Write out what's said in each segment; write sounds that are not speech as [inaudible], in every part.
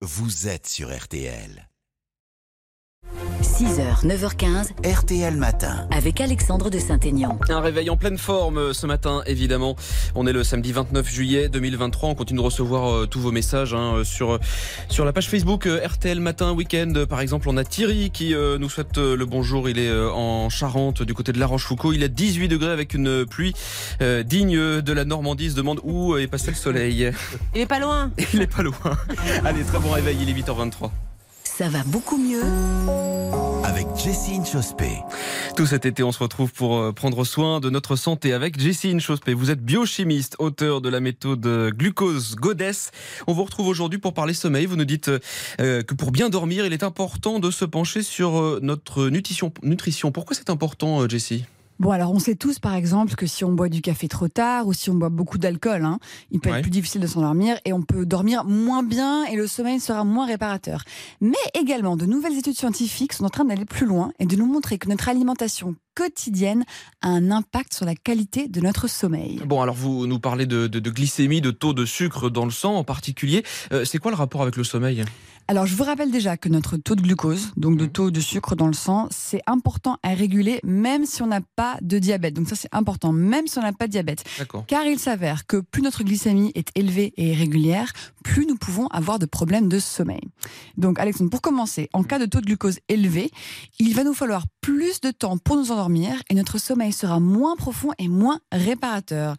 vous êtes sur RTL. 6h, 9h15, RTL Matin. avec Alexandre de Saint-Aignan. Un réveil en pleine forme euh, ce matin, évidemment. On est le samedi 29 juillet 2023. On continue de recevoir euh, tous vos messages hein, euh, sur, sur la page Facebook euh, RTL Matin Week-end. Par exemple, on a Thierry qui euh, nous souhaite euh, le bonjour. Il est euh, en Charente, du côté de La Rochefoucauld. Il a 18 degrés avec une pluie euh, digne de la Normandie. Il se demande où est passé le soleil. Il est pas loin. [laughs] Il est pas loin. Allez, très bon réveil. Il est 8h23. Ça va beaucoup mieux Avec Jessine Chospé. Tout cet été, on se retrouve pour euh, prendre soin de notre santé avec Jessine Chospé. Vous êtes biochimiste, auteur de la méthode euh, glucose Goddess. On vous retrouve aujourd'hui pour parler sommeil. Vous nous dites euh, que pour bien dormir, il est important de se pencher sur notre nutrition. nutrition. Pourquoi c'est important, Jessie? Bon, alors on sait tous, par exemple, que si on boit du café trop tard ou si on boit beaucoup d'alcool, hein, il peut Ouais. être plus difficile de s'endormir et on peut dormir moins bien et le sommeil sera moins réparateur. Mais également, de nouvelles études scientifiques sont en train d'aller plus loin et de nous montrer que notre alimentation quotidienne a un impact sur la qualité de notre sommeil. Bon, alors vous nous parlez de, de- de glycémie, de taux de sucre dans le sang en particulier. Euh, c'est quoi le rapport avec le sommeil? Alors, je vous rappelle déjà que notre taux de glucose, donc de Mhm. taux de sucre dans le sang, c'est important à réguler même si on n'a pas de diabète. Donc ça, c'est important, même si on n'a pas de diabète. Car il s'avère que plus notre glycémie est élevée et régulière, plus nous pouvons avoir de problèmes de sommeil. Donc Alexandre, pour commencer, en cas de taux de glucose élevé, il va nous falloir plus de temps pour nous endormir et notre sommeil sera moins profond et moins réparateur.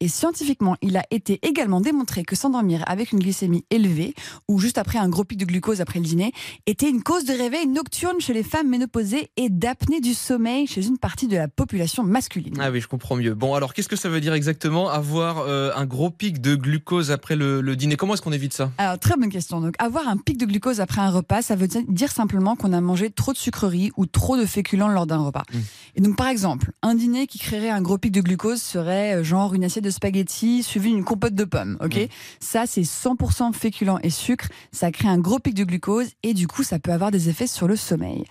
Et scientifiquement, il a été également démontré que s'endormir avec une glycémie élevée ou juste après un gros pic de glucose après le dîner était une cause de réveil nocturne chez les femmes ménopausées et d'apnée du sommeil chez une partie de la population masculine. Ah oui, je comprends mieux. Bon, alors qu'est-ce que ça veut dire exactement avoir euh, un gros pic de glucose après le, le dîner? Comment est-ce qu'on évite ça? Alors, très bonne question. Donc, avoir un pic de glucose après un repas, ça veut dire simplement qu'on a mangé trop de sucreries ou trop de féculents lors d'un repas. Mm. Et donc, par exemple, un dîner qui créerait un gros pic de glucose serait euh, genre une assiette de spaghettis suivie d'une compote de pommes. Ok, Mm. ça c'est 100% féculents et sucre. Ça crée un gros pic de glucose et du coup, ça peut avoir des effets sur le sommeil.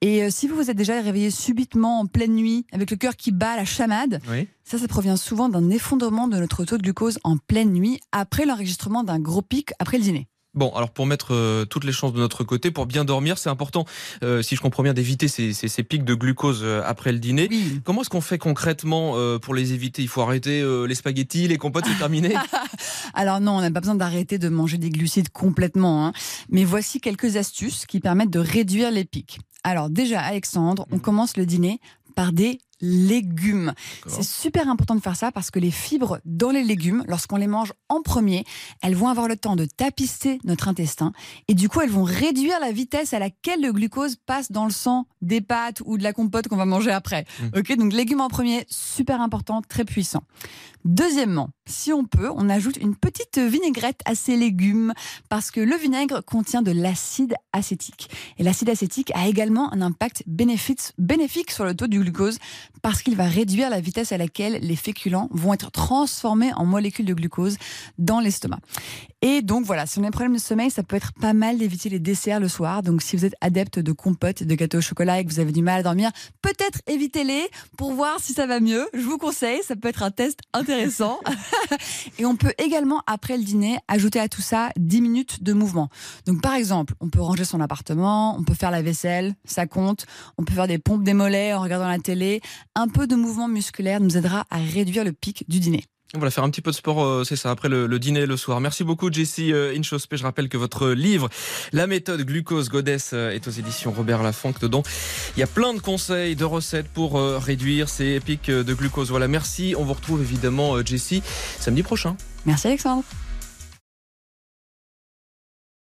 Et euh, si vous vous êtes déjà réveillé subitement en pleine nuit avec le cœur qui bat la chamade, Oui. ça, ça provient souvent d'un effondrement de notre taux de glucose en pleine nuit après l'enregistrement d'un gros pic après le dîner. Bon, alors pour mettre euh, toutes les chances de notre côté, pour bien dormir, c'est important, euh, si je comprends bien, d'éviter ces, ces- ces pics de glucose euh, après le dîner. Oui. Comment est-ce qu'on fait concrètement euh, pour les éviter? Il faut arrêter euh, les spaghettis, les compotes, c'est terminé? [laughs] Alors non, on n'a pas besoin d'arrêter de manger des glucides complètement. hein. Mais voici quelques astuces qui permettent de réduire les pics. Alors déjà, Alexandre, on Mhm. commence le dîner par des légumes. C'est super important de faire ça parce que les fibres dans les légumes, lorsqu'on les mange en premier, elles vont avoir le temps de tapisser notre intestin et du coup elles vont réduire la vitesse à laquelle le glucose passe dans le sang des pâtes ou de la compote qu'on va manger après. Mm. Ok, donc légumes en premier, super important, très puissant. Deuxièmement, si on peut, on ajoute une petite vinaigrette à ces légumes parce que le vinaigre contient de l'acide acétique. Et l'acide acétique a également un impact bénéfique, bénéfique sur le taux du glucose parce qu'il va réduire la vitesse à laquelle les féculents vont être transformés en molécules de glucose dans l'estomac. Et donc voilà, si on a des problèmes de sommeil, ça peut être pas mal d'éviter les desserts le soir. Donc si vous êtes adepte de compotes, de gâteaux au chocolat et que vous avez du mal à dormir, peut-être évitez-les pour voir si ça va mieux. Je vous conseille, ça peut être un test intéressant. [laughs] et on peut également, après le dîner, ajouter à tout ça 10 minutes de mouvement. Donc par exemple, on peut ranger son appartement, on peut faire la vaisselle, ça compte. On peut faire des pompes des mollets en regardant la télé. Un peu de mouvement musculaire nous aidera à réduire le pic du dîner. On va faire un petit peu de sport, euh, c'est ça, après le, le dîner le soir. Merci beaucoup, Jessie euh, Inchospé. Je rappelle que votre livre, La méthode glucose Goddess, euh, est aux éditions Robert Laffont. Dedans, il y a plein de conseils, de recettes pour réduire ces pics de glucose. Voilà, merci. On vous retrouve évidemment, Jessie, samedi prochain. Merci Alexandre.